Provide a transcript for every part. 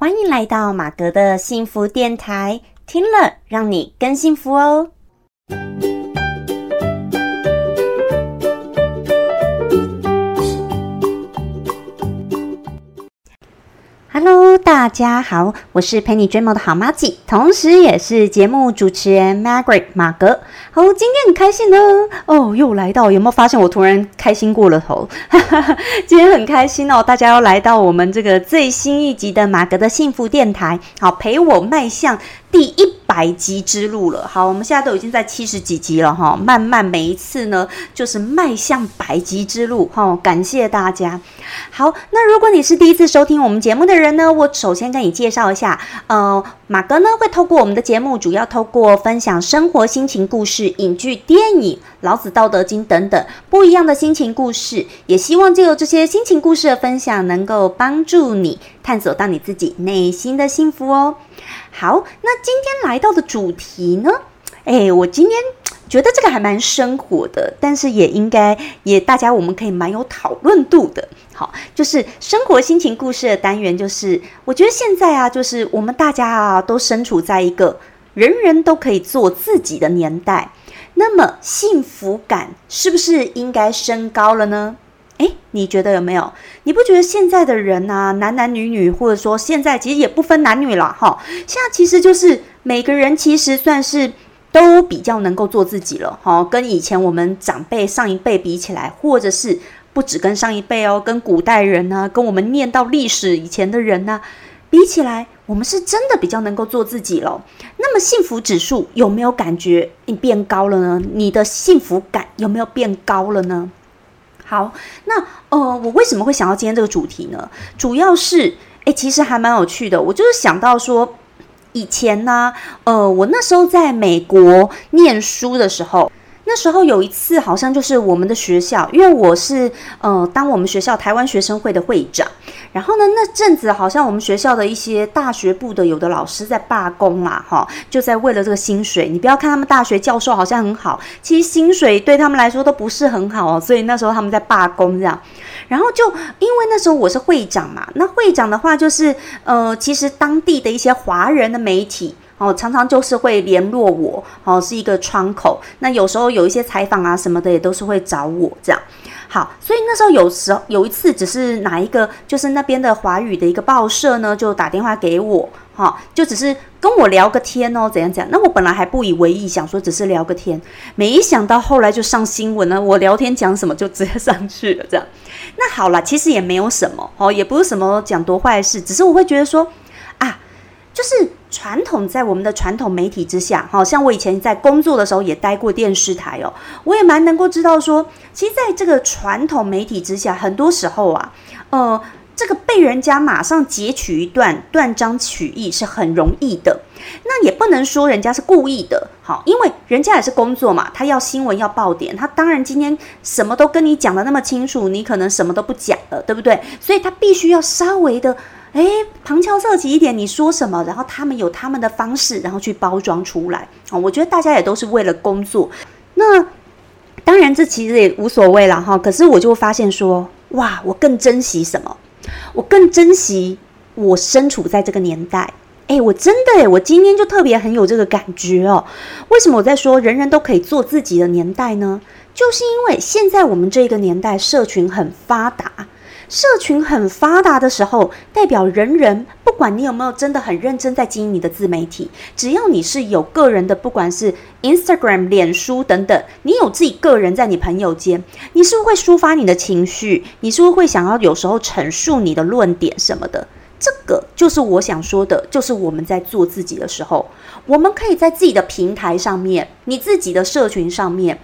欢迎来到马格的幸福电台，听了让你更幸福哦。大家好，我是陪你追梦的好妈吉，同时也是节目主持人 Margaret 马格。好，今天很开心呢，哦，又来到，有没有发现我突然开心过了头？今天很开心哦，大家要来到我们这个最新一集的马格的幸福电台，好，陪我迈向第一。百集之路了，好，我们现在都已经在七十几集了哈，慢慢每一次呢，就是迈向百集之路哈，感谢大家。好，那如果你是第一次收听我们节目的人呢，我首先跟你介绍一下，呃，马哥呢会透过我们的节目，主要透过分享生活心情故事、影剧、电影、老子、道德经等等不一样的心情故事，也希望借由这些心情故事的分享，能够帮助你探索到你自己内心的幸福哦。好，那今天来到的主题呢？哎，我今天觉得这个还蛮生活的，但是也应该也大家我们可以蛮有讨论度的。好，就是生活心情故事的单元，就是我觉得现在啊，就是我们大家啊都身处在一个人人都可以做自己的年代，那么幸福感是不是应该升高了呢？哎，你觉得有没有？你不觉得现在的人呐，男男女女，或者说现在其实也不分男女了哈。现在其实就是每个人其实算是都比较能够做自己了哈。跟以前我们长辈上一辈比起来，或者是不止跟上一辈哦，跟古代人呢，跟我们念到历史以前的人呢比起来，我们是真的比较能够做自己了。那么幸福指数有没有感觉你变高了呢？你的幸福感有没有变高了呢？好，那呃，我为什么会想到今天这个主题呢？主要是，哎，其实还蛮有趣的。我就是想到说，以前呢，呃，我那时候在美国念书的时候。那时候有一次，好像就是我们的学校，因为我是呃，当我们学校台湾学生会的会长。然后呢，那阵子好像我们学校的一些大学部的有的老师在罢工啊，哈，就在为了这个薪水。你不要看他们大学教授好像很好，其实薪水对他们来说都不是很好哦。所以那时候他们在罢工这样。然后就因为那时候我是会长嘛，那会长的话就是呃，其实当地的一些华人的媒体。哦，常常就是会联络我，哦，是一个窗口。那有时候有一些采访啊什么的，也都是会找我这样。好，所以那时候有时候有一次，只是哪一个就是那边的华语的一个报社呢，就打电话给我，哈，就只是跟我聊个天哦，怎样怎样。那我本来还不以为意，想说只是聊个天，没想到后来就上新闻了。我聊天讲什么就直接上去了，这样。那好了，其实也没有什么，哦，也不是什么讲多坏事，只是我会觉得说，啊，就是。传统在我们的传统媒体之下，好像我以前在工作的时候也待过电视台哦，我也蛮能够知道说，其实在这个传统媒体之下，很多时候啊，呃，这个被人家马上截取一段断章取义是很容易的。那也不能说人家是故意的，好，因为人家也是工作嘛，他要新闻要爆点，他当然今天什么都跟你讲的那么清楚，你可能什么都不讲了，对不对？所以他必须要稍微的。哎，旁敲侧击一点，你说什么？然后他们有他们的方式，然后去包装出来啊。我觉得大家也都是为了工作，那当然这其实也无所谓了哈。可是我就发现说，哇，我更珍惜什么？我更珍惜我身处在这个年代。哎，我真的哎，我今天就特别很有这个感觉哦。为什么我在说人人都可以做自己的年代呢？就是因为现在我们这个年代社群很发达。社群很发达的时候，代表人人不管你有没有真的很认真在经营你的自媒体，只要你是有个人的，不管是 Instagram、脸书等等，你有自己个人在你朋友间，你是不是会抒发你的情绪？你是不是会想要有时候陈述你的论点什么的？这个就是我想说的，就是我们在做自己的时候，我们可以在自己的平台上面，你自己的社群上面。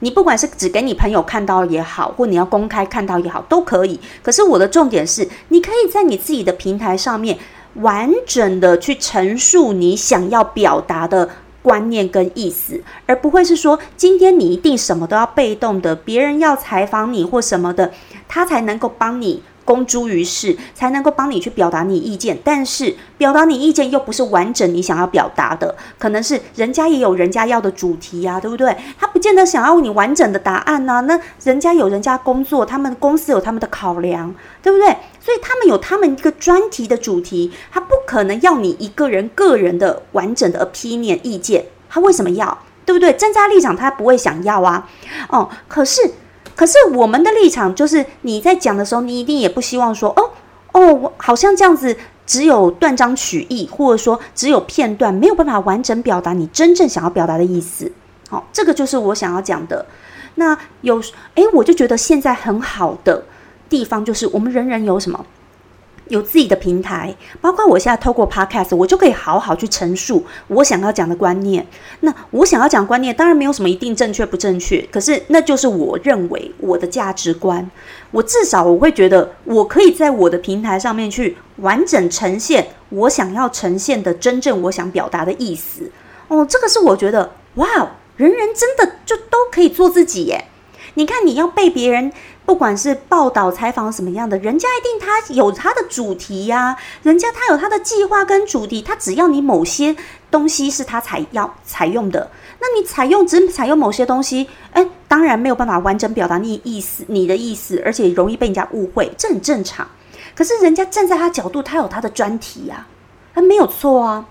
你不管是只给你朋友看到也好，或你要公开看到也好，都可以。可是我的重点是，你可以在你自己的平台上面完整的去陈述你想要表达的观念跟意思，而不会是说今天你一定什么都要被动的，别人要采访你或什么的，他才能够帮你。公诸于世，才能够帮你去表达你意见。但是表达你意见又不是完整你想要表达的，可能是人家也有人家要的主题呀，对不对？他不见得想要你完整的答案呢。那人家有人家工作，他们公司有他们的考量，对不对？所以他们有他们一个专题的主题，他不可能要你一个人个人的完整的 opinion 意见。他为什么要？对不对？站在立场，他不会想要啊。哦，可是，可是我们的立场就是，你在讲的时候，你一定也不希望说，哦，哦，好像这样子只有断章取义，或者说只有片段，没有办法完整表达你真正想要表达的意思。好，这个就是我想要讲的。那有，诶，我就觉得现在很好的地方就是，我们人人有什么？有自己的平台，包括我现在透过 Podcast，我就可以好好去陈述我想要讲的观念。那我想要讲观念，当然没有什么一定正确不正确，可是那就是我认为我的价值观。我至少我会觉得，我可以在我的平台上面去完整呈现我想要呈现的真正我想表达的意思。哦，这个是我觉得，哇，人人真的就都可以做自己耶。你看，你要被别人。不管是报道、采访什么样的，人家一定他有他的主题呀，人家他有他的计划跟主题，他只要你某些东西是他采要采用的，那你采用只采用某些东西，哎，当然没有办法完整表达你意思，你的意思，而且容易被人家误会，这很正常。可是人家站在他角度，他有他的专题呀，他没有错啊。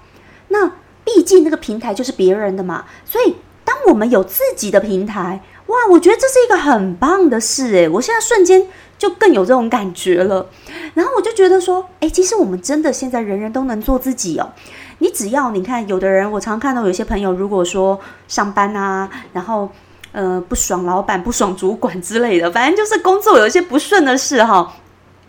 那毕竟那个平台就是别人的嘛，所以当我们有自己的平台。哇，我觉得这是一个很棒的事诶，我现在瞬间就更有这种感觉了。然后我就觉得说，诶，其实我们真的现在人人都能做自己哦。你只要你看，有的人我常看到有些朋友，如果说上班啊，然后呃不爽老板、不爽主管之类的，反正就是工作有一些不顺的事哈，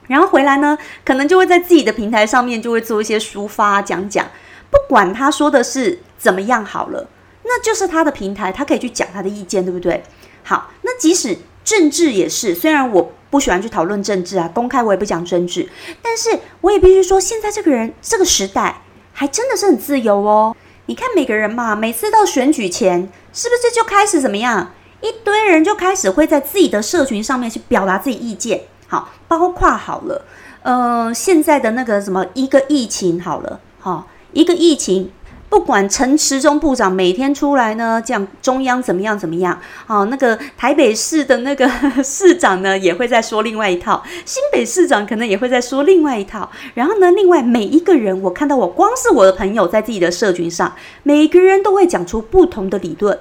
然后回来呢，可能就会在自己的平台上面就会做一些抒发、讲讲，不管他说的是怎么样好了，那就是他的平台，他可以去讲他的意见，对不对？好，那即使政治也是，虽然我不喜欢去讨论政治啊，公开我也不讲政治，但是我也必须说，现在这个人这个时代还真的是很自由哦。你看每个人嘛，每次到选举前，是不是就开始怎么样？一堆人就开始会在自己的社群上面去表达自己意见。好，包括好了，呃，现在的那个什么一个疫情好了，哈，一个疫情。不管陈时中部长每天出来呢讲中央怎么样怎么样，哦，那个台北市的那个 市长呢也会在说另外一套，新北市长可能也会在说另外一套。然后呢，另外每一个人，我看到我光是我的朋友在自己的社群上，每个人都会讲出不同的理论。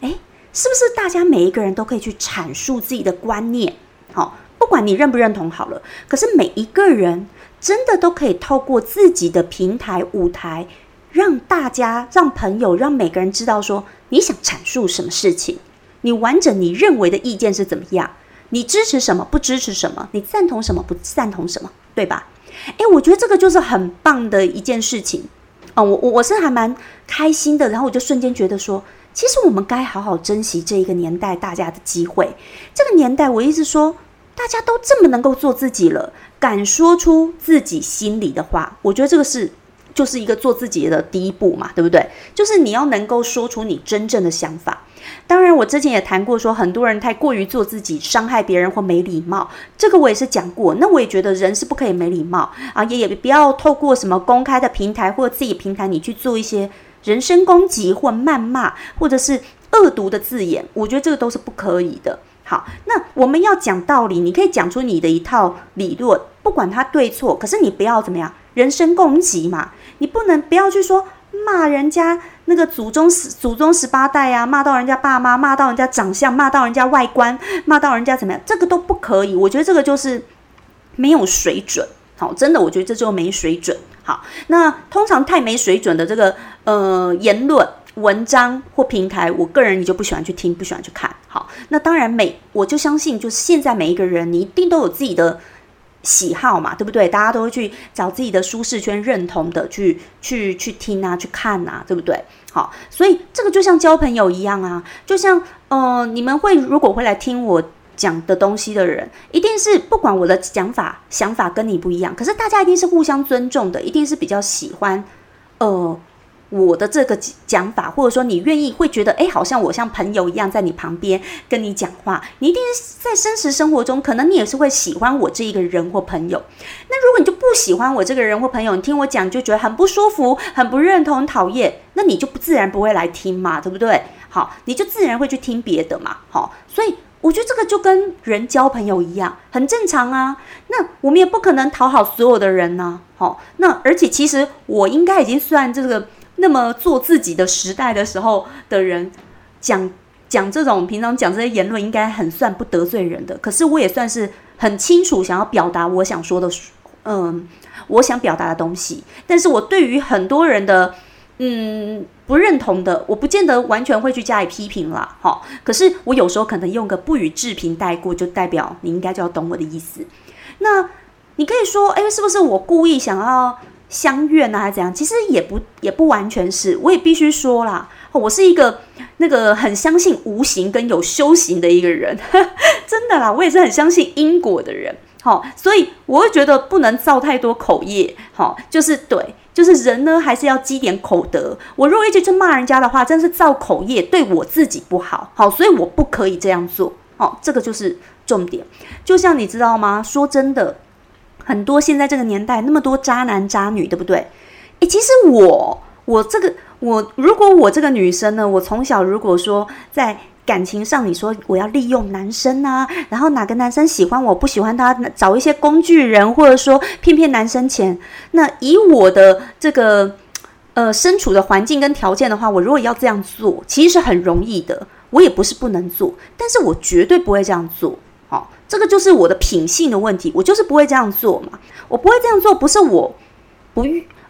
诶，是不是大家每一个人都可以去阐述自己的观念？好，不管你认不认同好了，可是每一个人真的都可以透过自己的平台舞台。让大家、让朋友、让每个人知道，说你想阐述什么事情，你完整你认为的意见是怎么样，你支持什么，不支持什么，你赞同什么，不赞同什么，对吧？诶，我觉得这个就是很棒的一件事情哦。我我我是还蛮开心的，然后我就瞬间觉得说，其实我们该好好珍惜这一个年代大家的机会。这个年代，我一直说，大家都这么能够做自己了，敢说出自己心里的话，我觉得这个是。就是一个做自己的第一步嘛，对不对？就是你要能够说出你真正的想法。当然，我之前也谈过，说很多人太过于做自己，伤害别人或没礼貌。这个我也是讲过。那我也觉得人是不可以没礼貌啊，也也不要透过什么公开的平台或自己平台，你去做一些人身攻击或谩骂，或者是恶毒的字眼。我觉得这个都是不可以的。好，那我们要讲道理，你可以讲出你的一套理论，不管它对错，可是你不要怎么样。人身攻击嘛，你不能不要去说骂人家那个祖宗十祖宗十八代啊，骂到人家爸妈，骂到人家长相，骂到人家外观，骂到人家怎么样，这个都不可以。我觉得这个就是没有水准，好，真的，我觉得这就没水准。好，那通常太没水准的这个呃言论、文章或平台，我个人你就不喜欢去听，不喜欢去看。好，那当然每我就相信，就是现在每一个人，你一定都有自己的。喜好嘛，对不对？大家都会去找自己的舒适圈，认同的去去去听啊，去看啊，对不对？好，所以这个就像交朋友一样啊，就像呃，你们会如果会来听我讲的东西的人，一定是不管我的讲法想法跟你不一样，可是大家一定是互相尊重的，一定是比较喜欢呃我的这个讲法，或者说你愿意会觉得，哎，好像我像朋友一样在你旁边跟你讲话，你一定在真实生活中，可能你也是会喜欢我这一个人或朋友。那如果你就不喜欢我这个人或朋友，你听我讲就觉得很不舒服、很不认同、讨厌，那你就不自然不会来听嘛，对不对？好，你就自然会去听别的嘛。好，所以我觉得这个就跟人交朋友一样，很正常啊。那我们也不可能讨好所有的人呢。好，那而且其实我应该已经算这个。那么做自己的时代的时候的人，讲讲这种平常讲这些言论，应该很算不得罪人的。可是我也算是很清楚想要表达我想说的，嗯，我想表达的东西。但是我对于很多人的嗯不认同的，我不见得完全会去加以批评啦。哈。可是我有时候可能用个不予置评带过，就代表你应该就要懂我的意思。那你可以说，哎，是不是我故意想要？相怨啊，还是怎样？其实也不也不完全是，我也必须说啦，我是一个那个很相信无形跟有修行的一个人，真的啦，我也是很相信因果的人。好，所以我会觉得不能造太多口业。好，就是对，就是人呢，还是要积点口德。我如果一直去骂人家的话，真是造口业，对我自己不好。好，所以我不可以这样做。好，这个就是重点。就像你知道吗？说真的。很多现在这个年代那么多渣男渣女，对不对？诶，其实我我这个我如果我这个女生呢，我从小如果说在感情上，你说我要利用男生啊，然后哪个男生喜欢我不喜欢他，找一些工具人，或者说骗骗男生钱，那以我的这个呃身处的环境跟条件的话，我如果要这样做，其实是很容易的。我也不是不能做，但是我绝对不会这样做。这个就是我的品性的问题，我就是不会这样做嘛。我不会这样做，不是我不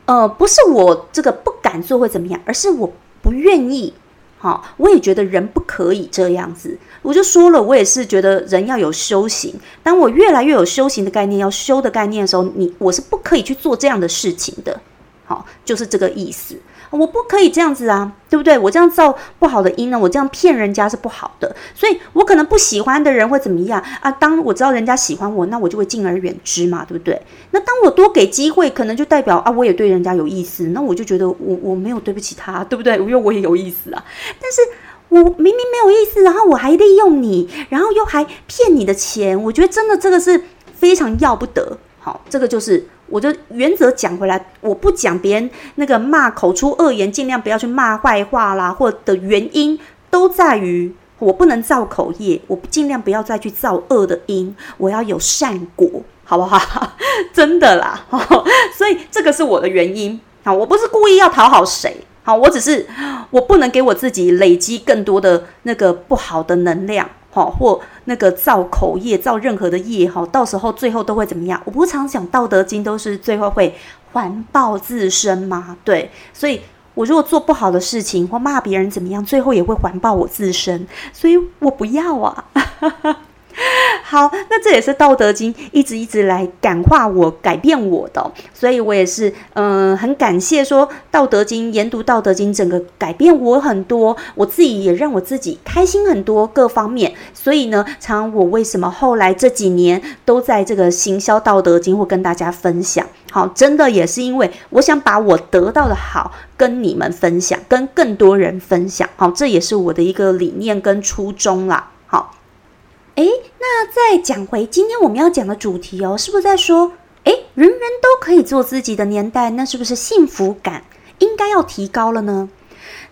呃，不是我这个不敢做会怎么样，而是我不愿意。好，我也觉得人不可以这样子。我就说了，我也是觉得人要有修行。当我越来越有修行的概念，要修的概念的时候，你我是不可以去做这样的事情的。好，就是这个意思。我不可以这样子啊，对不对？我这样造不好的因呢，我这样骗人家是不好的，所以我可能不喜欢的人会怎么样啊？当我知道人家喜欢我，那我就会敬而远之嘛，对不对？那当我多给机会，可能就代表啊，我也对人家有意思，那我就觉得我我没有对不起他，对不对？因为我也有意思啊，但是我明明没有意思，然后我还利用你，然后又还骗你的钱，我觉得真的这个是非常要不得。好，这个就是。我就原则讲回来，我不讲别人那个骂口出恶言，尽量不要去骂坏话啦，或的原因都在于我不能造口业，我尽量不要再去造恶的因，我要有善果，好不好？真的啦，所以这个是我的原因啊，我不是故意要讨好谁，好，我只是我不能给我自己累积更多的那个不好的能量。好，或那个造口业，造任何的业，哈，到时候最后都会怎么样？我不常讲《道德经》都是最后会环抱自身吗？对，所以我如果做不好的事情或骂别人怎么样，最后也会环抱我自身，所以我不要啊。好，那这也是《道德经》一直一直来感化我、改变我的，所以我也是嗯很感谢说《道德经》研读《道德经》，整个改变我很多，我自己也让我自己开心很多各方面。所以呢，常我为什么后来这几年都在这个行销《道德经》或跟大家分享？好，真的也是因为我想把我得到的好跟你们分享，跟更多人分享。好，这也是我的一个理念跟初衷啦。好。诶，那再讲回今天我们要讲的主题哦，是不是在说，诶，人人都可以做自己的年代，那是不是幸福感应该要提高了呢？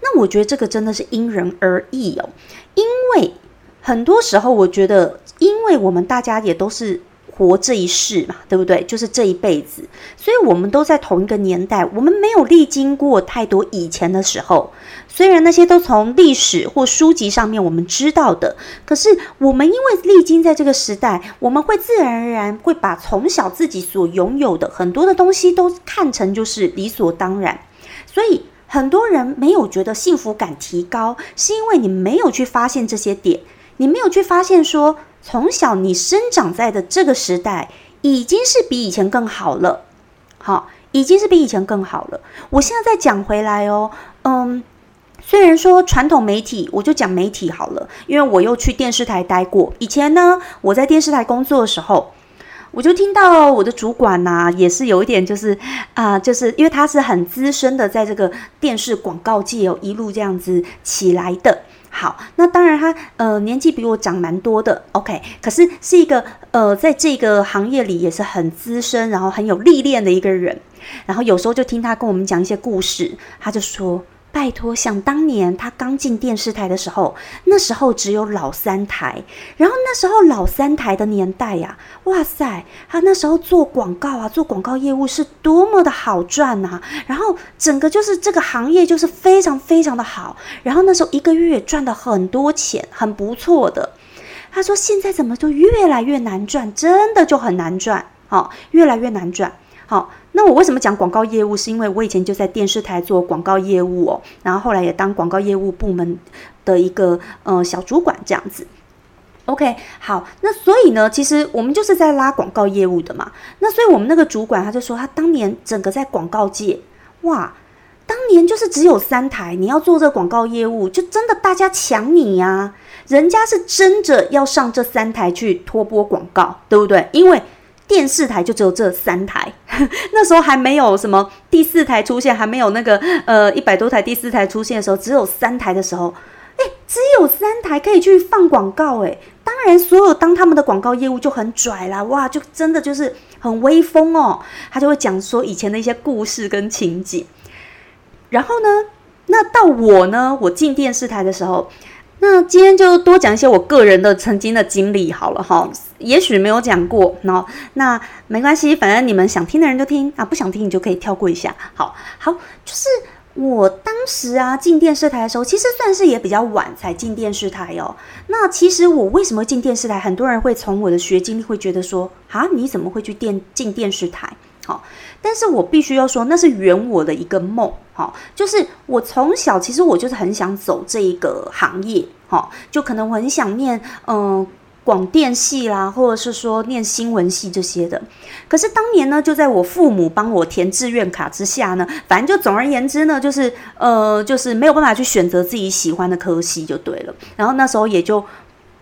那我觉得这个真的是因人而异哦，因为很多时候我觉得，因为我们大家也都是。活这一世嘛，对不对？就是这一辈子，所以我们都在同一个年代，我们没有历经过太多以前的时候。虽然那些都从历史或书籍上面我们知道的，可是我们因为历经在这个时代，我们会自然而然会把从小自己所拥有的很多的东西都看成就是理所当然。所以很多人没有觉得幸福感提高，是因为你没有去发现这些点，你没有去发现说。从小你生长在的这个时代，已经是比以前更好了，好，已经是比以前更好了。我现在再讲回来哦，嗯，虽然说传统媒体，我就讲媒体好了，因为我又去电视台待过。以前呢，我在电视台工作的时候，我就听到我的主管呐，也是有一点就是啊，就是因为他是很资深的，在这个电视广告界哦，一路这样子起来的。好，那当然他呃年纪比我长蛮多的，OK，可是是一个呃在这个行业里也是很资深，然后很有历练的一个人。然后有时候就听他跟我们讲一些故事，他就说。拜托，想当年他刚进电视台的时候，那时候只有老三台，然后那时候老三台的年代呀，哇塞，他那时候做广告啊，做广告业务是多么的好赚呐！然后整个就是这个行业就是非常非常的好，然后那时候一个月赚的很多钱，很不错的。他说现在怎么就越来越难赚，真的就很难赚，好，越来越难赚。好，那我为什么讲广告业务？是因为我以前就在电视台做广告业务哦，然后后来也当广告业务部门的一个呃小主管这样子。OK，好，那所以呢，其实我们就是在拉广告业务的嘛。那所以我们那个主管他就说，他当年整个在广告界，哇，当年就是只有三台，你要做这广告业务，就真的大家抢你呀，人家是争着要上这三台去拖播广告，对不对？因为电视台就只有这三台，那时候还没有什么第四台出现，还没有那个呃一百多台第四台出现的时候，只有三台的时候，哎，只有三台可以去放广告，哎，当然所有当他们的广告业务就很拽啦，哇，就真的就是很威风哦，他就会讲说以前的一些故事跟情景，然后呢，那到我呢，我进电视台的时候。那今天就多讲一些我个人的曾经的经历好了哈，也许没有讲过，那那没关系，反正你们想听的人就听啊，不想听你就可以跳过一下。好好，就是我当时啊进电视台的时候，其实算是也比较晚才进电视台哦。那其实我为什么进电视台？很多人会从我的学经历会觉得说，啊，你怎么会去电进电视台？好，但是我必须要说，那是圆我的一个梦。哈，就是我从小其实我就是很想走这一个行业。哈，就可能我很想念，嗯，广电系啦，或者是说念新闻系这些的。可是当年呢，就在我父母帮我填志愿卡之下呢，反正就总而言之呢，就是呃，就是没有办法去选择自己喜欢的科系就对了。然后那时候也就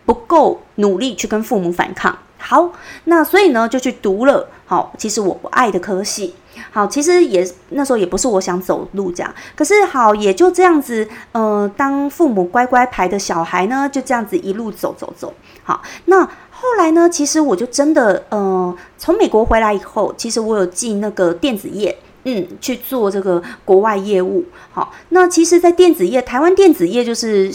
不够努力去跟父母反抗。好，那所以呢，就去读了。好，其实我不爱的科系。好，其实也那时候也不是我想走路这样。可是好，也就这样子。呃，当父母乖乖牌的小孩呢，就这样子一路走走走。好，那后来呢，其实我就真的呃，从美国回来以后，其实我有进那个电子业，嗯，去做这个国外业务。好，那其实，在电子业，台湾电子业就是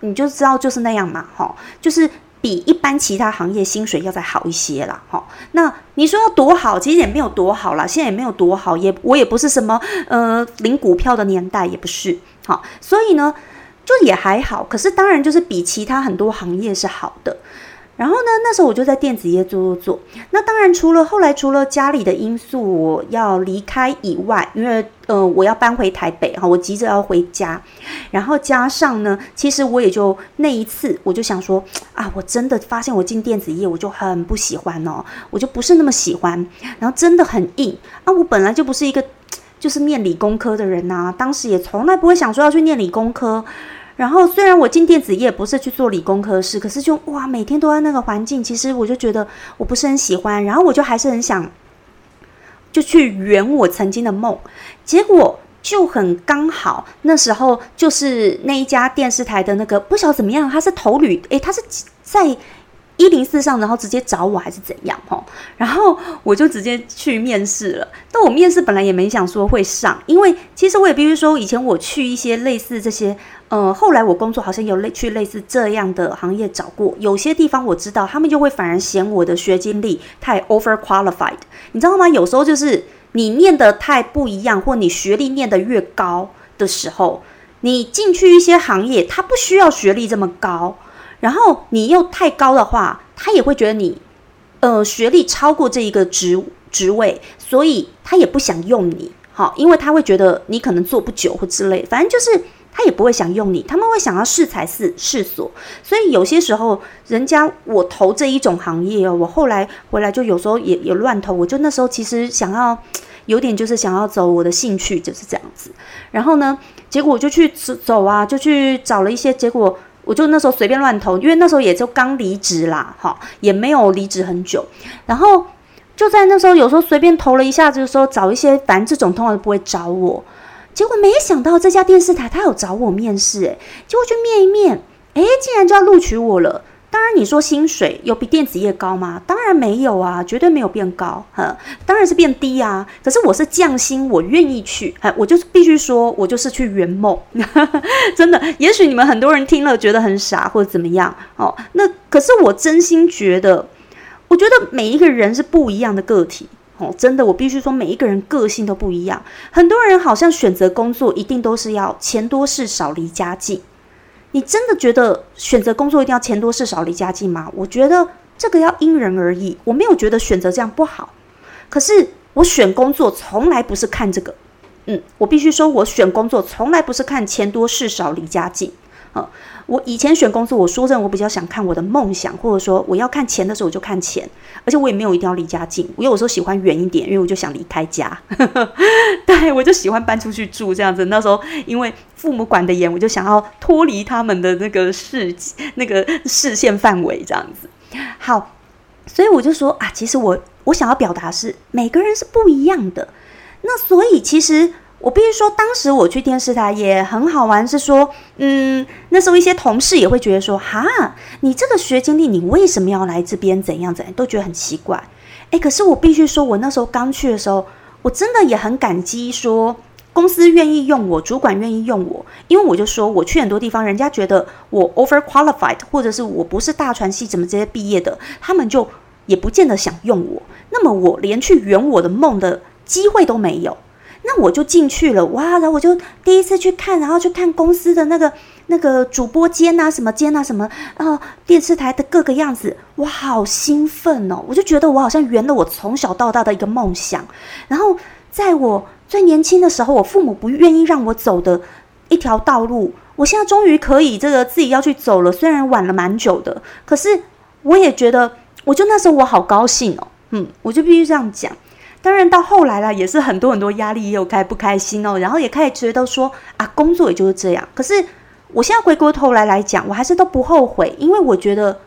你就知道就是那样嘛。好，就是。比一般其他行业薪水要再好一些啦，哈。那你说要多好，其实也没有多好啦，现在也没有多好，也我也不是什么呃领股票的年代，也不是，好，所以呢，就也还好。可是当然就是比其他很多行业是好的。然后呢？那时候我就在电子业做做做。那当然，除了后来除了家里的因素我要离开以外，因为呃我要搬回台北哈，我急着要回家。然后加上呢，其实我也就那一次，我就想说啊，我真的发现我进电子业我就很不喜欢哦，我就不是那么喜欢。然后真的很硬啊，我本来就不是一个就是念理工科的人呐，当时也从来不会想说要去念理工科。然后虽然我进电子业不是去做理工科事，可是就哇，每天都在那个环境，其实我就觉得我不是很喜欢。然后我就还是很想，就去圆我曾经的梦。结果就很刚好，那时候就是那一家电视台的那个不晓得怎么样，他是投履，诶，他是在。一零四上，然后直接找我还是怎样？吼，然后我就直接去面试了。但我面试本来也没想说会上，因为其实我也必须说，以前我去一些类似这些，呃，后来我工作好像有类去类似这样的行业找过，有些地方我知道他们就会反而嫌我的学经历太 over qualified，你知道吗？有时候就是你念的太不一样，或你学历念的越高的时候，你进去一些行业，他不需要学历这么高。然后你又太高的话，他也会觉得你，呃，学历超过这一个职职位，所以他也不想用你，好，因为他会觉得你可能做不久或之类，反正就是他也不会想用你，他们会想要试才试试所，所以有些时候人家我投这一种行业哦，我后来回来就有时候也也乱投，我就那时候其实想要有点就是想要走我的兴趣就是这样子，然后呢，结果我就去走啊，就去找了一些结果。我就那时候随便乱投，因为那时候也就刚离职啦，哈，也没有离职很久。然后就在那时候，有时候随便投了一下子的时候，找一些反正这种通常都不会找我。结果没想到这家电视台他有找我面试，诶，结果去面一面，诶，竟然就要录取我了。当然你说薪水有比电子业高吗？当然没有啊，绝对没有变高，哈，当然是变低啊。可是我是降薪，我愿意去，哎，我就是必须说，我就是去圆梦，真的。也许你们很多人听了觉得很傻或者怎么样，哦，那可是我真心觉得。我觉得每一个人是不一样的个体哦，真的，我必须说每一个人个性都不一样。很多人好像选择工作一定都是要钱多事少离家近，你真的觉得选择工作一定要钱多事少离家近吗？我觉得这个要因人而异。我没有觉得选择这样不好，可是我选工作从来不是看这个。嗯，我必须说，我选工作从来不是看钱多事少离家近。我以前选工作，我说真的，我比较想看我的梦想，或者说我要看钱的时候，我就看钱，而且我也没有一定要离家近，我有时候喜欢远一点，因为我就想离开家，对我就喜欢搬出去住这样子。那时候因为父母管得严，我就想要脱离他们的那个视那个视线范围这样子。好，所以我就说啊，其实我我想要表达是每个人是不一样的，那所以其实。我必须说，当时我去电视台也很好玩，是说，嗯，那时候一些同事也会觉得说，哈，你这个学经历，你为什么要来这边？怎样怎样，都觉得很奇怪。诶，可是我必须说，我那时候刚去的时候，我真的也很感激，说公司愿意用我，主管愿意用我，因为我就说我去很多地方，人家觉得我 over qualified，或者是我不是大传系怎么这些毕业的，他们就也不见得想用我。那么我连去圆我的梦的机会都没有。那我就进去了哇！然后我就第一次去看，然后去看公司的那个那个主播间啊，什么间啊，什么啊，电视台的各个样子，哇，好兴奋哦！我就觉得我好像圆了我从小到大的一个梦想。然后在我最年轻的时候，我父母不愿意让我走的一条道路，我现在终于可以这个自己要去走了。虽然晚了蛮久的，可是我也觉得，我就那时候我好高兴哦，嗯，我就必须这样讲。当然，到后来了，也是很多很多压力，也有开不开心哦。然后也开始觉得说啊，工作也就是这样。可是我现在回过头来来讲，我还是都不后悔，因为我觉得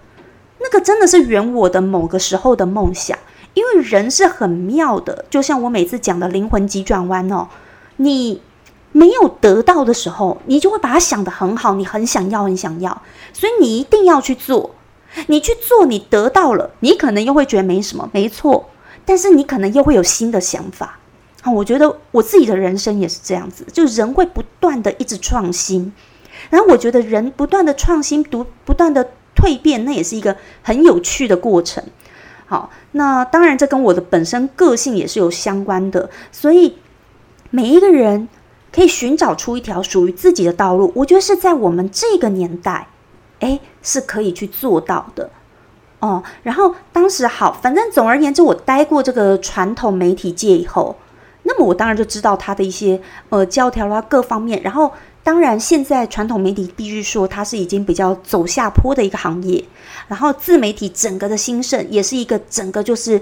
那个真的是圆我的某个时候的梦想。因为人是很妙的，就像我每次讲的灵魂急转弯哦，你没有得到的时候，你就会把它想得很好，你很想要，很想要，所以你一定要去做。你去做，你得到了，你可能又会觉得没什么，没错。但是你可能又会有新的想法啊！我觉得我自己的人生也是这样子，就人会不断的一直创新，然后我觉得人不断的创新、不不断的蜕变，那也是一个很有趣的过程。好，那当然这跟我的本身个性也是有相关的，所以每一个人可以寻找出一条属于自己的道路，我觉得是在我们这个年代，诶，是可以去做到的。哦，然后当时好，反正总而言之，我待过这个传统媒体界以后，那么我当然就知道他的一些呃教条啦各方面，然后。当然，现在传统媒体必须说它是已经比较走下坡的一个行业，然后自媒体整个的兴盛也是一个整个就是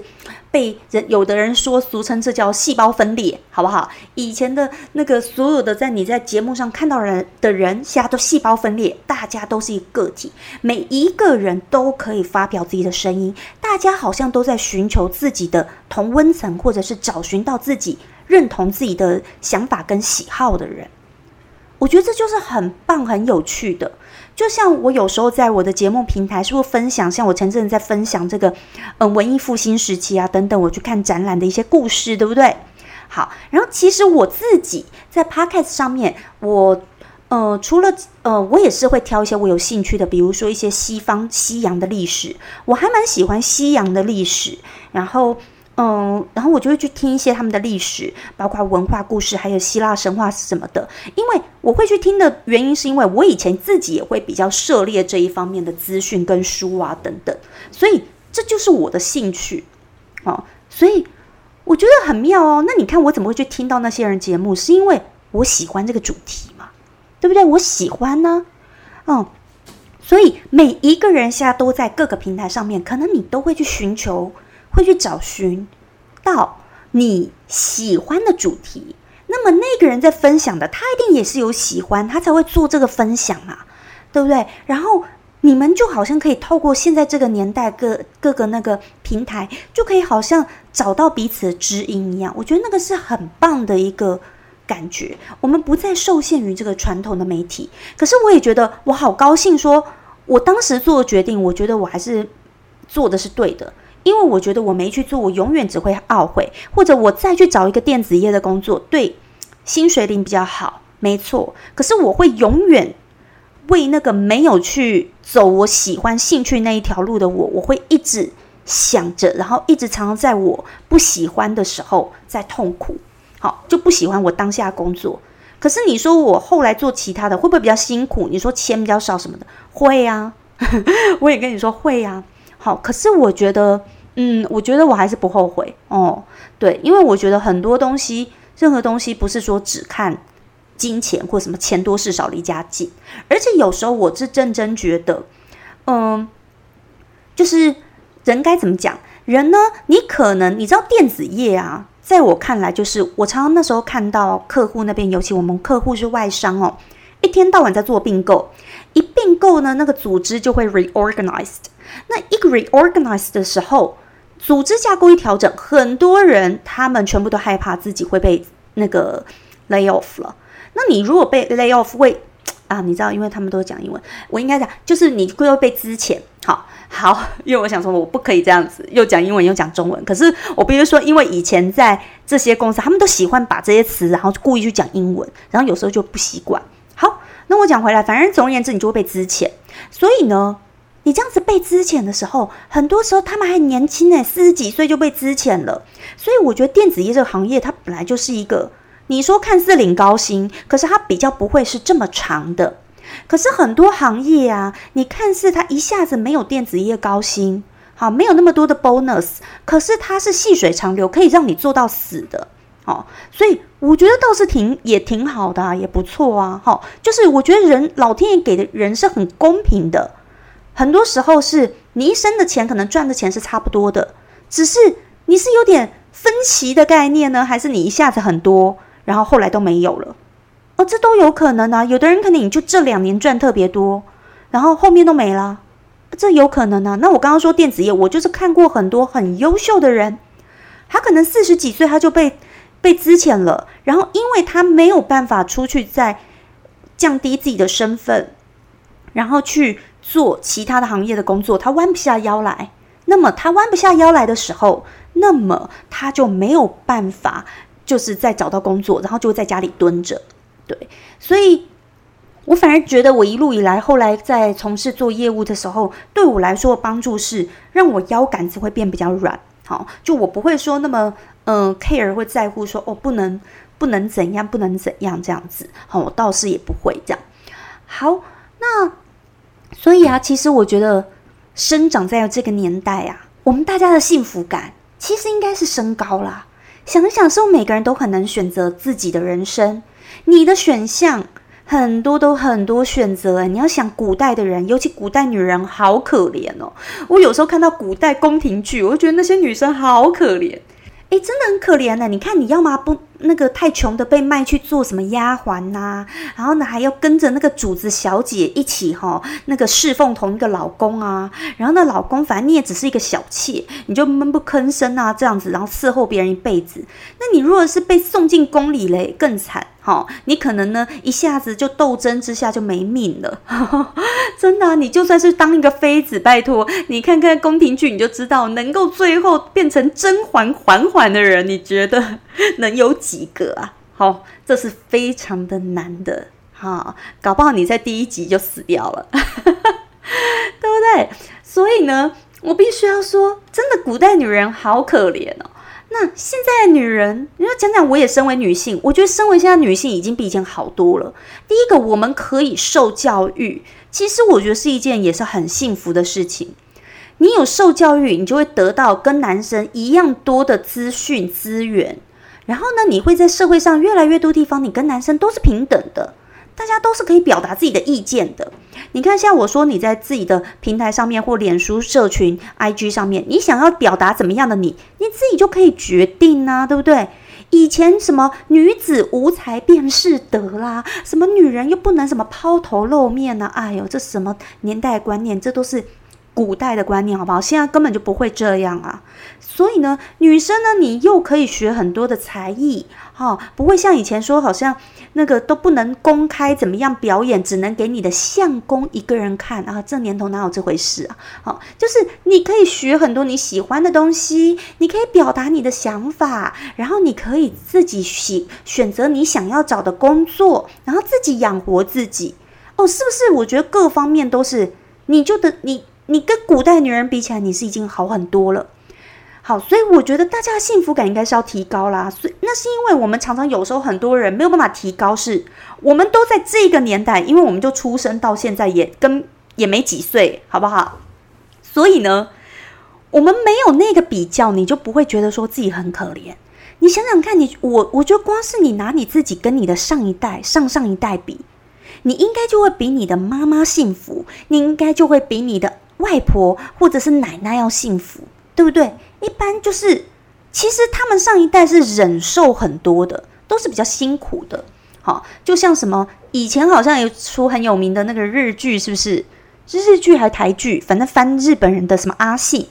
被人有的人说俗称这叫细胞分裂，好不好？以前的那个所有的在你在节目上看到人的人，现在都细胞分裂，大家都是一个体，每一个人都可以发表自己的声音，大家好像都在寻求自己的同温层，或者是找寻到自己认同自己的想法跟喜好的人。我觉得这就是很棒、很有趣的。就像我有时候在我的节目平台，是不是分享？像我前阵在分享这个，嗯，文艺复兴时期啊等等，我去看展览的一些故事，对不对？好，然后其实我自己在 Podcast 上面，我呃，除了呃，我也是会挑一些我有兴趣的，比如说一些西方西洋的历史，我还蛮喜欢西洋的历史，然后。嗯，然后我就会去听一些他们的历史，包括文化故事，还有希腊神话什么的。因为我会去听的原因，是因为我以前自己也会比较涉猎这一方面的资讯跟书啊等等，所以这就是我的兴趣哦。所以我觉得很妙哦。那你看我怎么会去听到那些人节目？是因为我喜欢这个主题嘛，对不对？我喜欢呢，嗯。所以每一个人现在都在各个平台上面，可能你都会去寻求。会去找寻到你喜欢的主题，那么那个人在分享的，他一定也是有喜欢，他才会做这个分享嘛，对不对？然后你们就好像可以透过现在这个年代各各个那个平台，就可以好像找到彼此的知音一样。我觉得那个是很棒的一个感觉。我们不再受限于这个传统的媒体，可是我也觉得我好高兴，说我当时做的决定，我觉得我还是做的是对的，因为我觉得我没去做，我永远只会懊悔，或者我再去找一个电子业的工作，对，薪水领比较好，没错，可是我会永远。为那个没有去走我喜欢兴趣那一条路的我，我会一直想着，然后一直常常在我不喜欢的时候在痛苦，好就不喜欢我当下工作。可是你说我后来做其他的会不会比较辛苦？你说钱比较少什么的，会呀，我也跟你说会呀。好，可是我觉得，嗯，我觉得我还是不后悔哦。对，因为我觉得很多东西，任何东西不是说只看。金钱或什么钱多事少离家近，而且有时候我是真真觉得，嗯，就是人该怎么讲？人呢？你可能你知道电子业啊，在我看来，就是我常常那时候看到客户那边，尤其我们客户是外商哦，一天到晚在做并购，一并购呢，那个组织就会 reorganized。那一个 reorganized 的时候，组织架构一调整，很多人他们全部都害怕自己会被那个 lay off 了。那你如果被 lay off 会啊，你知道，因为他们都讲英文，我应该讲就是你会被资遣。好好，因为我想说我不可以这样子，又讲英文又讲中文。可是我必须说，因为以前在这些公司，他们都喜欢把这些词，然后故意去讲英文，然后有时候就不习惯。那我讲回来，反正总而言之，你就会被资遣。所以呢，你这样子被资遣的时候，很多时候他们还年轻诶，四十几岁就被资遣了。所以我觉得电子业这个行业，它本来就是一个。你说看似领高薪，可是它比较不会是这么长的。可是很多行业啊，你看似它一下子没有电子业高薪，好，没有那么多的 bonus，可是它是细水长流，可以让你做到死的。好，所以我觉得倒是挺也挺好的，也不错啊。好，就是我觉得人老天爷给的人是很公平的，很多时候是你一生的钱可能赚的钱是差不多的，只是你是有点分歧的概念呢，还是你一下子很多？然后后来都没有了，哦，这都有可能啊。有的人可能你就这两年赚特别多，然后后面都没了，这有可能啊。那我刚刚说电子业，我就是看过很多很优秀的人，他可能四十几岁他就被被资遣了，然后因为他没有办法出去再降低自己的身份，然后去做其他的行业的工作，他弯不下腰来。那么他弯不下腰来的时候，那么他就没有办法。就是在找到工作，然后就在家里蹲着，对，所以我反而觉得我一路以来，后来在从事做业务的时候，对我来说帮助是让我腰杆子会变比较软，好，就我不会说那么嗯 care 会在乎说哦不能不能怎样不能怎样这样子，好，我倒是也不会这样。好，那所以啊，其实我觉得生长在这个年代啊，我们大家的幸福感其实应该是升高啦。想一想，是不是每个人都很能选择自己的人生？你的选项很多，都很多选择。你要想古代的人，尤其古代女人，好可怜哦。我有时候看到古代宫廷剧，我就觉得那些女生好可怜。诶，真的很可怜呢。你看，你要么不那个太穷的被卖去做什么丫鬟呐，然后呢还要跟着那个主子小姐一起哈，那个侍奉同一个老公啊。然后那老公反正你也只是一个小妾，你就闷不吭声啊这样子，然后伺候别人一辈子。那你如果是被送进宫里嘞，更惨。好，你可能呢一下子就斗争之下就没命了，真的。你就算是当一个妃子，拜托你看看宫廷剧，你就知道能够最后变成甄嬛嬛嬛的人，你觉得能有几个啊？好，这是非常的难的。哈，搞不好你在第一集就死掉了，对不对？所以呢，我必须要说，真的，古代女人好可怜哦。那现在的女人，你要讲讲，我也身为女性，我觉得身为现在女性已经比以前好多了。第一个，我们可以受教育，其实我觉得是一件也是很幸福的事情。你有受教育，你就会得到跟男生一样多的资讯资源，然后呢，你会在社会上越来越多地方，你跟男生都是平等的。大家都是可以表达自己的意见的。你看，像我说你在自己的平台上面或脸书社群、IG 上面，你想要表达怎么样的你，你自己就可以决定啊，对不对？以前什么女子无才便是德啦，什么女人又不能什么抛头露面呢？哎呦，这什么年代观念？这都是。古代的观念好不好？现在根本就不会这样啊！所以呢，女生呢，你又可以学很多的才艺，哈，不会像以前说好像那个都不能公开怎么样表演，只能给你的相公一个人看啊！这年头哪有这回事啊？好，就是你可以学很多你喜欢的东西，你可以表达你的想法，然后你可以自己选选择你想要找的工作，然后自己养活自己。哦，是不是？我觉得各方面都是，你就得你。你跟古代女人比起来，你是已经好很多了。好，所以我觉得大家的幸福感应该是要提高啦。所以那是因为我们常常有时候很多人没有办法提高，是我们都在这个年代，因为我们就出生到现在也跟也没几岁，好不好？所以呢，我们没有那个比较，你就不会觉得说自己很可怜。你想想看，你我我觉得光是你拿你自己跟你的上一代、上上一代比，你应该就会比你的妈妈幸福，你应该就会比你的。外婆或者是奶奶要幸福，对不对？一般就是，其实他们上一代是忍受很多的，都是比较辛苦的。好，就像什么以前好像有出很有名的那个日剧，是不是？是日剧还是台剧？反正翻日本人的什么阿信。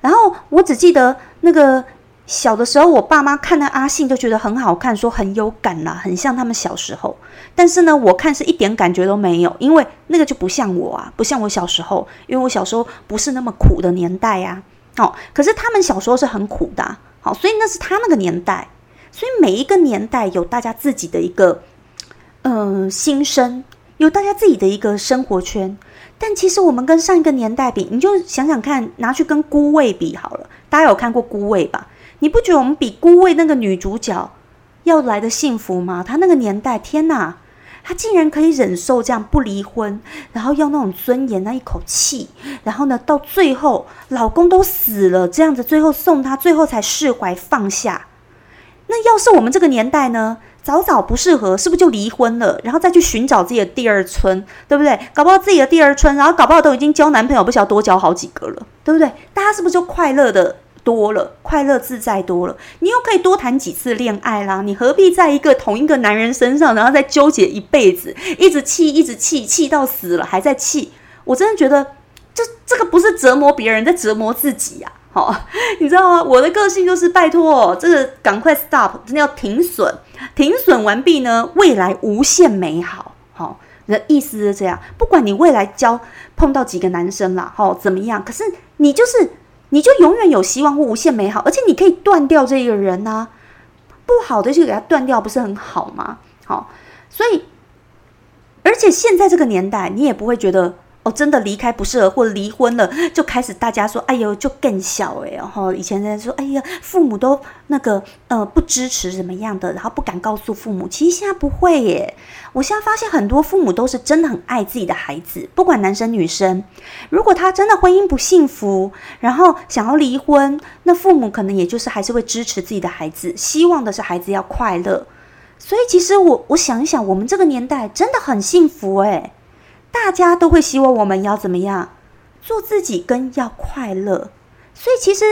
然后我只记得那个。小的时候，我爸妈看那阿信就觉得很好看，说很有感啦，很像他们小时候。但是呢，我看是一点感觉都没有，因为那个就不像我啊，不像我小时候，因为我小时候不是那么苦的年代呀。好，可是他们小时候是很苦的，好，所以那是他那个年代。所以每一个年代有大家自己的一个，嗯，心声，有大家自己的一个生活圈。但其实我们跟上一个年代比，你就想想看，拿去跟孤味比好了。大家有看过孤味吧？你不觉得我们比孤味那个女主角要来的幸福吗？她那个年代，天哪，她竟然可以忍受这样不离婚，然后要那种尊严那一口气，然后呢，到最后老公都死了，这样子最后送她，最后才释怀放下。那要是我们这个年代呢，早早不适合，是不是就离婚了，然后再去寻找自己的第二春，对不对？搞不好自己的第二春，然后搞不好都已经交男朋友，不晓得多交好几个了，对不对？大家是不是就快乐的？多了，快乐自在多了，你又可以多谈几次恋爱啦。你何必在一个同一个男人身上，然后再纠结一辈子，一直气，一直气，气到死了还在气？我真的觉得，这这个不是折磨别人，在折磨自己呀！好，你知道吗？我的个性就是拜托，这个赶快 stop，真的要停损，停损完毕呢，未来无限美好。好，的意思是这样，不管你未来交碰到几个男生啦，好怎么样，可是你就是。你就永远有希望或无限美好，而且你可以断掉这个人呐，不好的就给他断掉，不是很好吗？好，所以，而且现在这个年代，你也不会觉得。哦，真的离开不适合，或离婚了，就开始大家说，哎呦，就更小哎，然后以前在说，哎呀，父母都那个呃不支持什么样的，然后不敢告诉父母。其实现在不会耶，我现在发现很多父母都是真的很爱自己的孩子，不管男生女生。如果他真的婚姻不幸福，然后想要离婚，那父母可能也就是还是会支持自己的孩子，希望的是孩子要快乐。所以其实我我想一想，我们这个年代真的很幸福诶。大家都会希望我们要怎么样做自己，跟要快乐。所以其实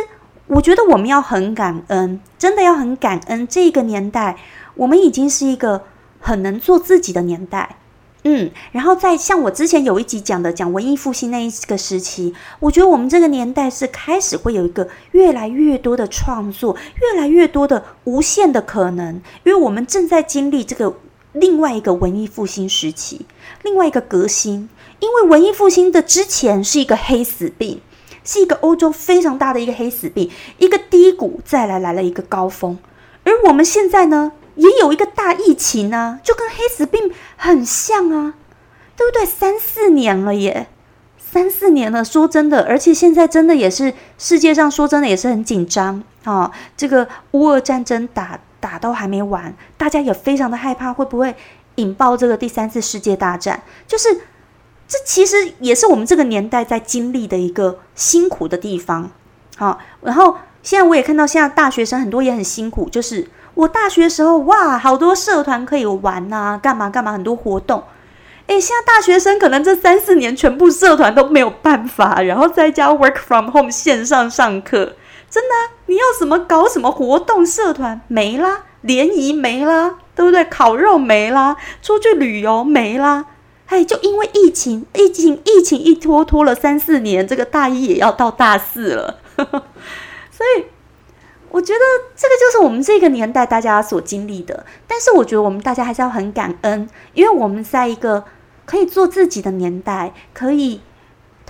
我觉得我们要很感恩，真的要很感恩这个年代，我们已经是一个很能做自己的年代。嗯，然后在像我之前有一集讲的，讲文艺复兴那一个时期，我觉得我们这个年代是开始会有一个越来越多的创作，越来越多的无限的可能，因为我们正在经历这个。另外一个文艺复兴时期，另外一个革新，因为文艺复兴的之前是一个黑死病，是一个欧洲非常大的一个黑死病，一个低谷，再来来了一个高峰，而我们现在呢，也有一个大疫情啊，就跟黑死病很像啊，对不对？三四年了耶，三四年了，说真的，而且现在真的也是世界上说真的也是很紧张啊，这个乌俄战争打。打都还没完，大家也非常的害怕，会不会引爆这个第三次世界大战？就是这其实也是我们这个年代在经历的一个辛苦的地方。好，然后现在我也看到，现在大学生很多也很辛苦。就是我大学时候，哇，好多社团可以玩呐，干嘛干嘛，很多活动。诶，现在大学生可能这三四年全部社团都没有办法，然后在家 work from home 线上上课。真的，你要什么搞什么活动社团没啦，联谊没啦，对不对？烤肉没啦，出去旅游没啦。哎，就因为疫情，疫情，疫情一拖拖了三四年，这个大一也要到大四了，所以我觉得这个就是我们这个年代大家所经历的。但是我觉得我们大家还是要很感恩，因为我们在一个可以做自己的年代，可以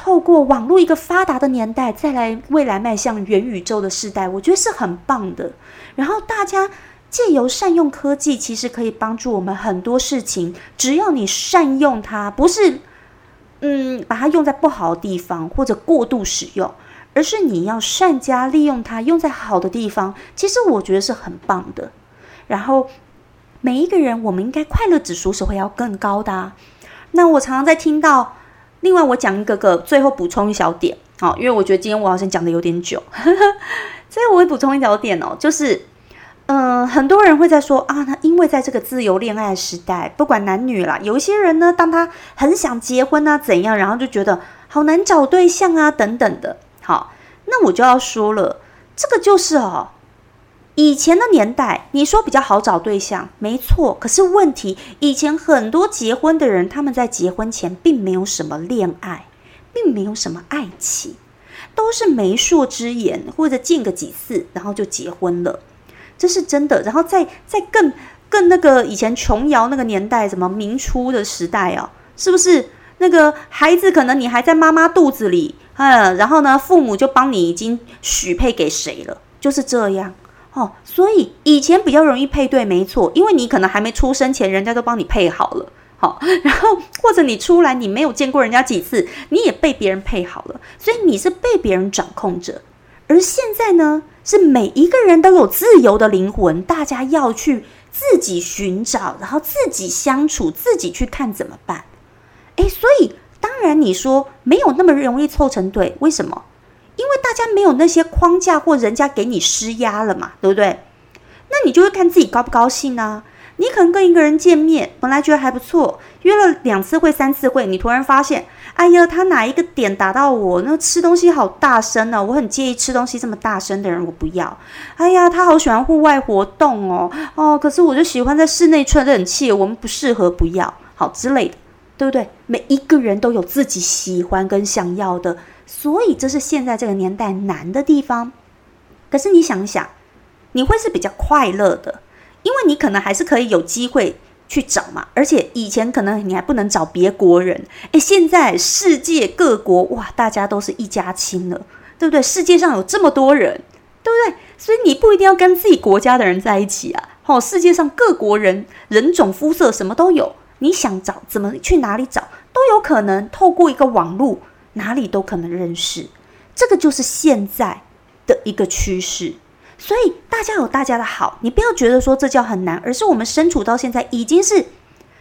透过网络一个发达的年代，再来未来迈向元宇宙的时代，我觉得是很棒的。然后大家。借由善用科技，其实可以帮助我们很多事情。只要你善用它，不是嗯把它用在不好的地方或者过度使用，而是你要善加利用它，用在好的地方。其实我觉得是很棒的。然后每一个人，我们应该快乐指数是会要更高的。那我常常在听到，另外我讲一个个，最后补充一小点，好，因为我觉得今天我好像讲的有点久，所以我会补充一小点哦，就是。嗯，很多人会在说啊，那因为在这个自由恋爱时代，不管男女啦，有一些人呢，当他很想结婚啊，怎样，然后就觉得好难找对象啊，等等的。好，那我就要说了，这个就是哦，以前的年代，你说比较好找对象，没错。可是问题，以前很多结婚的人，他们在结婚前并没有什么恋爱，并没有什么爱情，都是媒妁之言，或者见个几次，然后就结婚了。这是真的，然后在在更更那个以前琼瑶那个年代，什么明初的时代啊，是不是那个孩子可能你还在妈妈肚子里，嗯，然后呢，父母就帮你已经许配给谁了，就是这样哦。所以以前比较容易配对，没错，因为你可能还没出生前，人家都帮你配好了，好，然后或者你出来，你没有见过人家几次，你也被别人配好了，所以你是被别人掌控着。而现在呢？是每一个人都有自由的灵魂，大家要去自己寻找，然后自己相处，自己去看怎么办？诶，所以当然你说没有那么容易凑成对，为什么？因为大家没有那些框架或人家给你施压了嘛，对不对？那你就会看自己高不高兴呢？你可能跟一个人见面，本来觉得还不错，约了两次会、三次会，你突然发现，哎呀，他哪一个点打到我？那吃东西好大声呢，我很介意吃东西这么大声的人，我不要。哎呀，他好喜欢户外活动哦，哦，可是我就喜欢在室内吹冷气，我们不适合，不要，好之类的，对不对？每一个人都有自己喜欢跟想要的，所以这是现在这个年代难的地方。可是你想想，你会是比较快乐的。因为你可能还是可以有机会去找嘛，而且以前可能你还不能找别国人，诶，现在世界各国哇，大家都是一家亲了，对不对？世界上有这么多人，对不对？所以你不一定要跟自己国家的人在一起啊，哦，世界上各国人人种肤色什么都有，你想找怎么去哪里找都有可能，透过一个网络哪里都可能认识，这个就是现在的一个趋势。所以大家有大家的好，你不要觉得说这叫很难，而是我们身处到现在已经是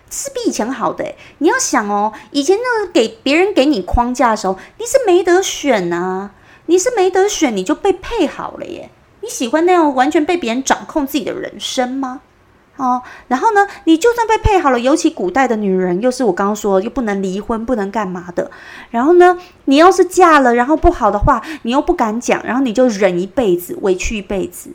是比以前好的。你要想哦，以前那个给别人给你框架的时候，你是没得选啊，你是没得选，你就被配好了耶。你喜欢那样完全被别人掌控自己的人生吗？哦，然后呢？你就算被配好了，尤其古代的女人，又是我刚刚说又不能离婚，不能干嘛的。然后呢，你要是嫁了，然后不好的话，你又不敢讲，然后你就忍一辈子，委屈一辈子。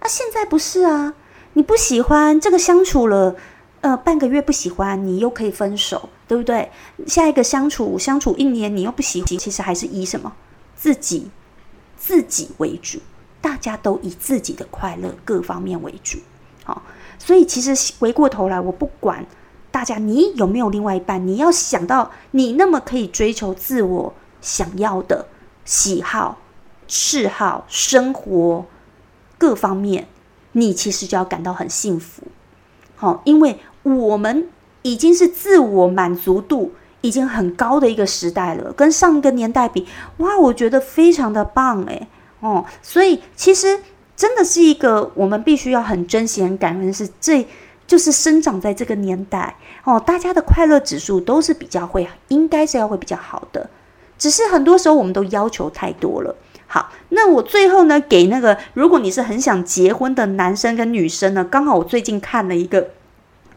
那现在不是啊？你不喜欢这个相处了，呃，半个月不喜欢，你又可以分手，对不对？下一个相处相处一年，你又不喜欢，其实还是以什么自己自己为主，大家都以自己的快乐各方面为主，好。所以，其实回过头来，我不管大家你有没有另外一半，你要想到你那么可以追求自我想要的喜好、嗜好、生活各方面，你其实就要感到很幸福。好，因为我们已经是自我满足度已经很高的一个时代了，跟上一个年代比，哇，我觉得非常的棒诶。哦，所以其实。真的是一个我们必须要很珍惜、很感恩，是这就是生长在这个年代哦，大家的快乐指数都是比较会，应该是要会比较好的。只是很多时候我们都要求太多了。好，那我最后呢，给那个如果你是很想结婚的男生跟女生呢，刚好我最近看了一个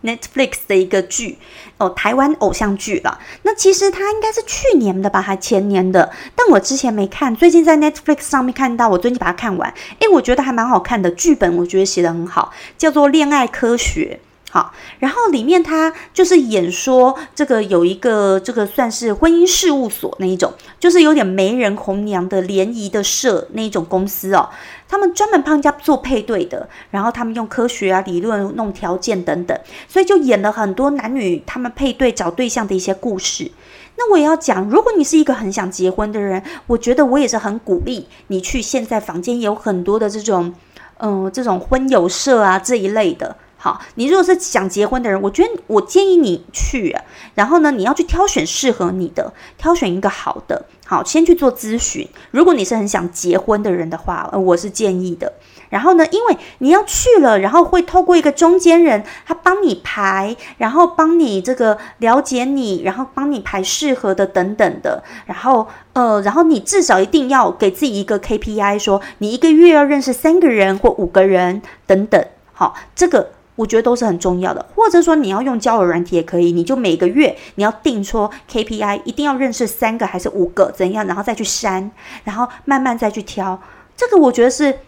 Netflix 的一个剧哦，台湾偶像剧了。那其实它应该是去年的吧，还前年的，但我之前没看，最近在 Netflix 上面看到，我最近把它看完，诶，我觉得还蛮好看的，剧本我觉得写得很好，叫做《恋爱科学》。好，然后里面他就是演说这个有一个这个算是婚姻事务所那一种，就是有点媒人红娘的联谊的社那一种公司哦，他们专门帮人家做配对的，然后他们用科学啊理论弄条件等等，所以就演了很多男女他们配对找对象的一些故事。那我也要讲，如果你是一个很想结婚的人，我觉得我也是很鼓励你去现在房间有很多的这种，嗯，这种婚友社啊这一类的。好，你如果是想结婚的人，我觉得我建议你去，然后呢，你要去挑选适合你的，挑选一个好的，好，先去做咨询。如果你是很想结婚的人的话，呃，我是建议的。然后呢，因为你要去了，然后会透过一个中间人，他帮你排，然后帮你这个了解你，然后帮你排适合的等等的。然后，呃，然后你至少一定要给自己一个 KPI，说你一个月要认识三个人或五个人等等。好，这个。我觉得都是很重要的，或者说你要用交友软体也可以，你就每个月你要定出 KPI，一定要认识三个还是五个怎样，然后再去删，然后慢慢再去挑。这个我觉得是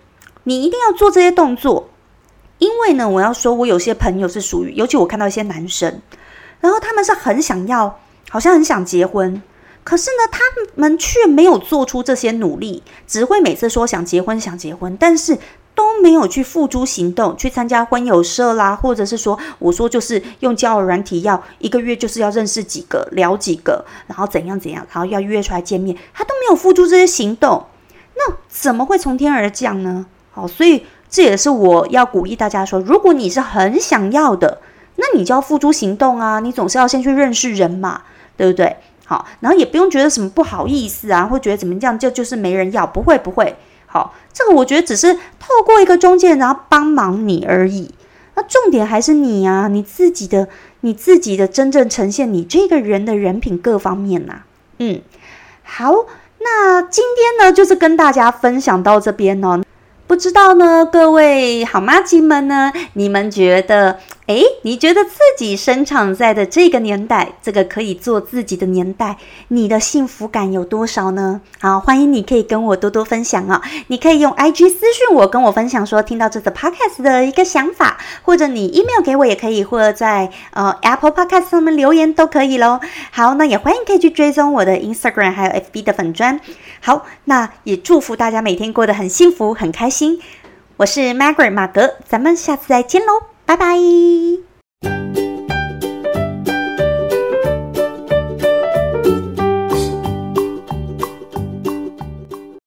你一定要做这些动作，因为呢，我要说，我有些朋友是属于，尤其我看到一些男生，然后他们是很想要，好像很想结婚，可是呢，他们却没有做出这些努力，只会每次说想结婚想结婚，但是。都没有去付诸行动，去参加婚友社啦，或者是说，我说就是用交友软体，要一个月就是要认识几个，聊几个，然后怎样怎样，然后要约出来见面，他都没有付出这些行动，那怎么会从天而降呢？好，所以这也是我要鼓励大家说，如果你是很想要的，那你就要付诸行动啊，你总是要先去认识人嘛，对不对？好，然后也不用觉得什么不好意思啊，会觉得怎么样，就就是没人要，不会不会。好，这个我觉得只是透过一个中介，然后帮忙你而已。那重点还是你呀，你自己的，你自己的真正呈现你这个人的人品各方面呐。嗯，好，那今天呢，就是跟大家分享到这边哦。不知道呢，各位好妈鸡们呢，你们觉得？诶，你觉得自己生长在的这个年代，这个可以做自己的年代，你的幸福感有多少呢？好，欢迎你可以跟我多多分享啊！你可以用 IG 私讯我，跟我分享说听到这次 Podcast 的一个想法，或者你 email 给我也可以，或者在呃 Apple Podcast 上面留言都可以喽。好，那也欢迎可以去追踪我的 Instagram 还有 FB 的粉砖。好，那也祝福大家每天过得很幸福很开心。我是 Margaret 马格，咱们下次再见喽。拜拜。